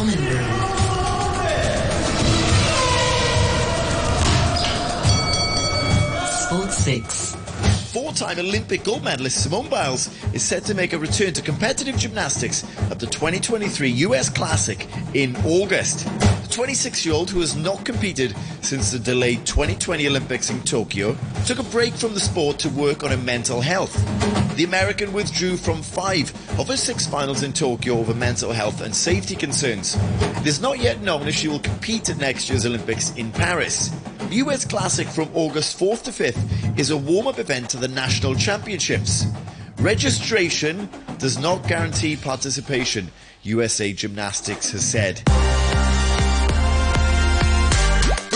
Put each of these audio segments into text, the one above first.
Common. SportsFix. Four-time Olympic gold medalist Simone Biles is set to make a return to competitive gymnastics at the 2023 US Classic in August. The 26-year-old, who has not competed since the delayed 2020 Olympics in Tokyo, took a break from the sport to work on her mental health. The American withdrew from five of her six finals in Tokyo over mental health and safety concerns. It is not yet known if she will compete at next year's Olympics in Paris. The US Classic from August 4th to 5th is a warm-up event to the National Championships. Registration does not guarantee participation, USA Gymnastics has said.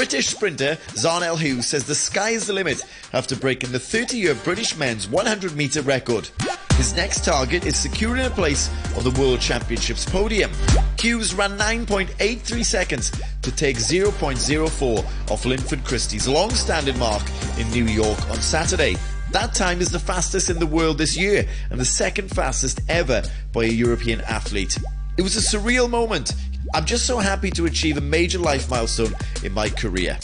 British sprinter Zharnel Hughes says the sky is the limit after breaking the 30-year British men's 100 metre record. His next target is securing a place on the World Championships podium. Hughes ran 9.83 seconds to take 0.04 off Linford Christie's long-standing mark in New York on Saturday. That time is the fastest in the world this year and the second fastest ever by a European athlete. It was a surreal moment. I'm just so happy to achieve a major life milestone in my career.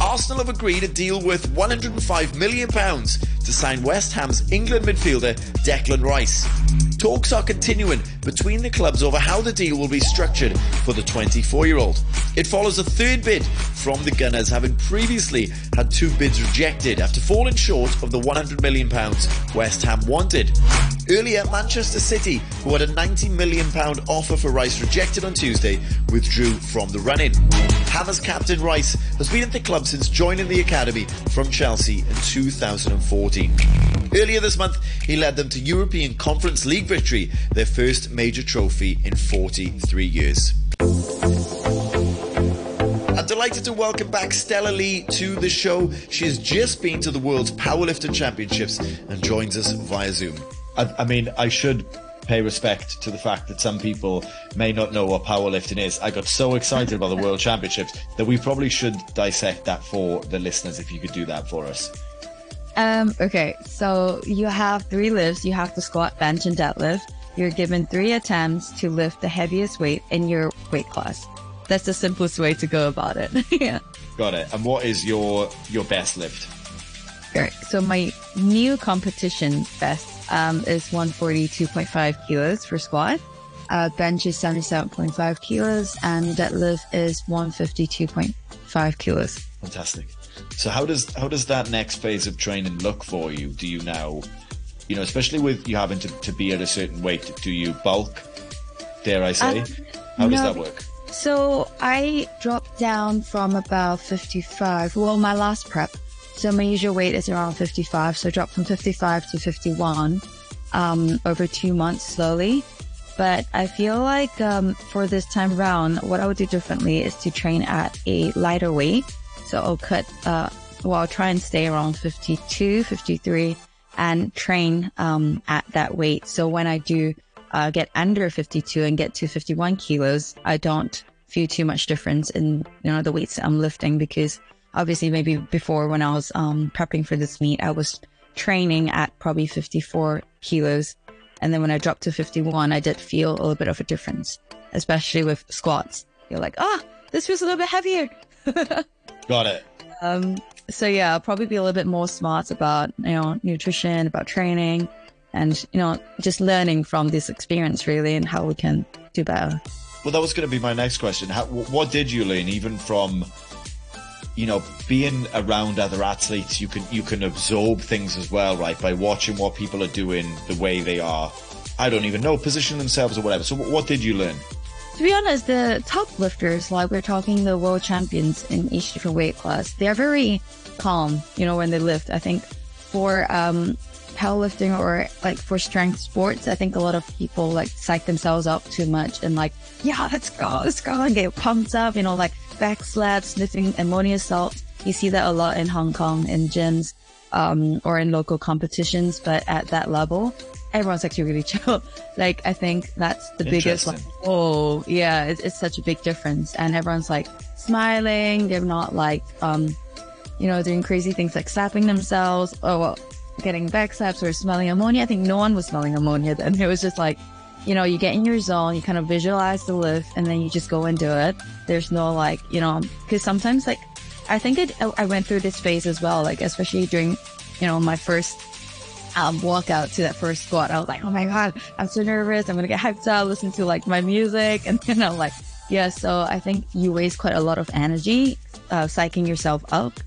Arsenal have agreed a deal worth £105 million to sign West Ham's England midfielder Declan Rice. Talks are continuing between the clubs over how the deal will be structured for the 24 year old. It follows a third bid from the Gunners, having previously had two bids rejected after falling short of the £100 million West Ham wanted. Earlier, Manchester City, who had a £90 million offer for Rice rejected on Tuesday, withdrew from the running. Hammers captain Rice has been at the club since joining the academy from Chelsea in 2014. Earlier this month, he led them to Europa Conference League victory, their first major trophy in 43 years. I'm delighted to welcome back Stella Lee to the show. She has just been to the World's Powerlifting Championships and joins us via Zoom. I, I mean, I should pay respect to the fact that some people may not know what powerlifting is. I got so excited about the World Championships that we probably should dissect that for the listeners if you could do that for us. Um, okay, so you have three lifts. You have to squat, bench, and deadlift. You're given three attempts to lift the heaviest weight in your weight class. That's the simplest way to go about it. yeah. Got it. And what is your your best lift? Right. So my new competition best um, is 142.5 kilos for squat. Uh, bench is 77.5 kilos and deadlift is 152.5 kilos. Fantastic. So how does how does that next phase of training look for you? Do you now, you know, especially with you having to, to be at a certain weight, do you bulk? Dare I say? Um, how does no. that work? So I dropped down from about 55. Well, my last prep. So my usual weight is around 55. So I dropped from 55 to 51 um, over two months slowly. But I feel like um, for this time around, what I would do differently is to train at a lighter weight. So I'll cut, uh, well, I'll try and stay around 52, 53 and train um, at that weight. So when I do uh, get under 52 and get to 51 kilos, I don't feel too much difference in, you know, the weights I'm lifting because obviously maybe before when I was um, prepping for this meet, I was training at probably 54 kilos. And then when I dropped to 51, I did feel a little bit of a difference, especially with squats. You're like, ah, oh, this feels a little bit heavier. Got it. Um, so yeah, I'll probably be a little bit more smart about, you know, nutrition, about training and, you know, just learning from this experience really and how we can do better. Well, that was going to be my next question. How, what did you learn even from you know, being around other athletes, you can you can absorb things as well, right? By watching what people are doing, the way they are. I don't even know, position themselves or whatever. So, what did you learn? To be honest, the top lifters, like we're talking the world champions in each different weight class, they are very calm, you know, when they lift. I think for um, powerlifting or like for strength sports, I think a lot of people like psych themselves up too much and like, yeah, let's go, let's go and get pumped up, you know, like back slab, sniffing ammonia salts. You see that a lot in Hong Kong in gyms, um, or in local competitions, but at that level, everyone's actually really chill. like, I think that's the biggest, like, oh, yeah, it's, it's such a big difference. And everyone's like smiling. They're not like, um, you know, doing crazy things like slapping themselves or well, getting back slaps or smelling ammonia. I think no one was smelling ammonia then. It was just like you know, you get in your zone, you kind of visualize the lift and then you just go and do it. There's no like, you know, cause sometimes like, I think it, I went through this phase as well, like especially during, you know, my first um, walkout to that first squat. I was like, oh my God, I'm so nervous. I'm going to get hyped up, listen to like my music. And, then I'm like, yeah. So I think you waste quite a lot of energy, uh, psyching yourself up.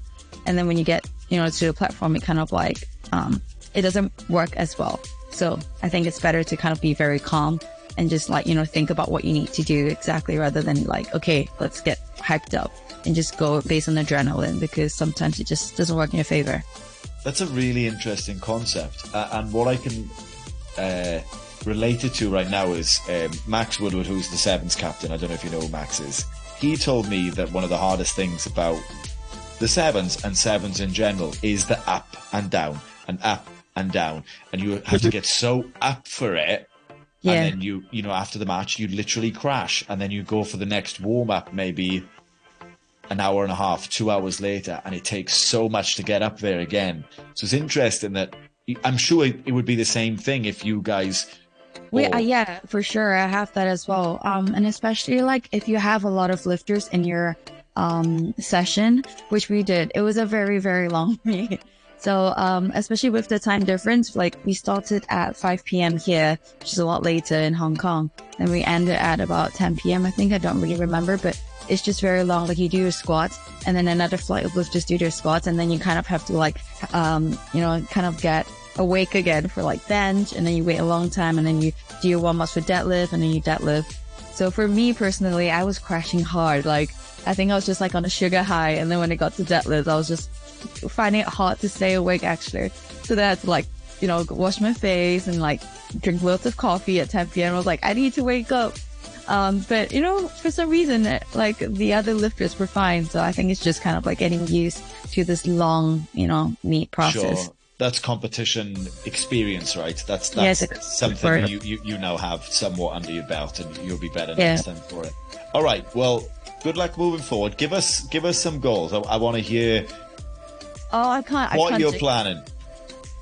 And then when you get, you know, to the platform, it kind of like, um, it doesn't work as well. So I think it's better to kind of be very calm and just like, you know, think about what you need to do exactly rather than like, okay, let's get hyped up and just go based on adrenaline because sometimes it just doesn't work in your favor. That's a really interesting concept. Uh, and what I can uh, relate it to right now is um, Max Woodward, who's the Sevens captain. I don't know if you know who Max is. He told me that one of the hardest things about the Sevens and Sevens in general is the up and down and up and down. And you have to get so up for it. Yeah. And then you, you know, after the match, you literally crash and then you go for the next warm up, maybe an hour and a half, two hours later, and it takes so much to get up there again. So it's interesting that I'm sure it would be the same thing if you guys. We, uh, yeah, for sure. I have that as well. Um, and especially like if you have a lot of lifters in your um session, which we did, it was a very, very long meet. So, um, especially with the time difference, like we started at 5 p.m. here, which is a lot later in Hong Kong. And we ended at about 10 p.m. I think I don't really remember, but it's just very long. Like you do your squats and then another flight of just do your squats and then you kind of have to like, um, you know, kind of get awake again for like bench and then you wait a long time and then you do your warm ups for deadlift and then you deadlift. So for me personally, I was crashing hard. Like I think I was just like on a sugar high. And then when it got to deadlift, I was just finding it hard to stay awake actually. So that's like, you know, wash my face and like drink lots of coffee at 10 p.m. I was like, I need to wake up. Um, but you know, for some reason, like the other lifters were fine. So I think it's just kind of like getting used to this long, you know, meet process. Sure. That's competition experience, right? That's that's yes, something you, you, you now have somewhat under your belt and you'll be better next time for it. All right. Well, good luck moving forward. Give us give us some goals. I, I want to hear Oh, I can't. What I can't you're planning?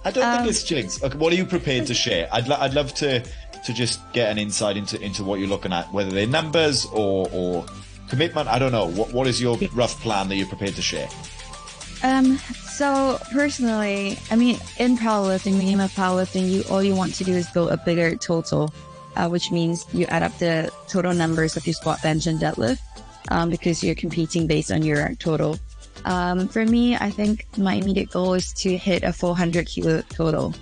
I don't um, think it's jinx. Okay, what are you prepared to share? I'd lo- I'd love to to just get an insight into into what you're looking at, whether they're numbers or or commitment. I don't know. What what is your rough plan that you're prepared to share? Um. So personally, I mean, in powerlifting, the game of powerlifting, you all you want to do is build a bigger total, uh, which means you add up the total numbers of your squat, bench, and deadlift, um, because you're competing based on your total. Um, for me, I think my immediate goal is to hit a 400 kilo total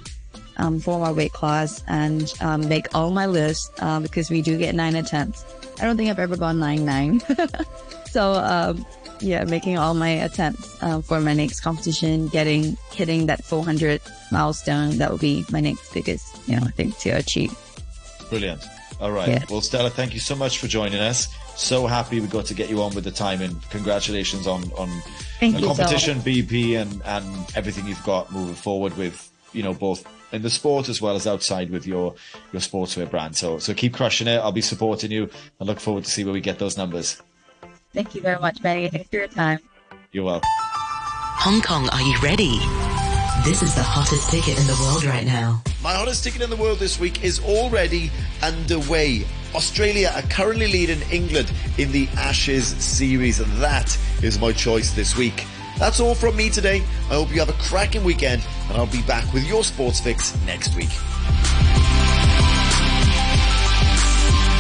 um, for my weight class and um, make all my lists uh, because we do get nine attempts. I don't think I've ever gone nine nine. so um, yeah, making all my attempts uh, for my next competition, getting hitting that 400 milestone, that will be my next biggest, you know, thing to achieve. Brilliant. All right. Yeah. Well, Stella, thank you so much for joining us. So happy we got to get you on with the timing. congratulations on on Thank the competition, so BP, and and everything you've got moving forward with you know both in the sport as well as outside with your your sportswear brand. So so keep crushing it. I'll be supporting you. and look forward to see where we get those numbers. Thank you very much, Benny. Thanks for your time. You're welcome. Hong Kong, are you ready? This is the hottest ticket in the world right now. My hottest ticket in the world this week is already underway. Australia are currently leading England in the Ashes series, and that is my choice this week. That's all from me today. I hope you have a cracking weekend, and I'll be back with your sports fix next week.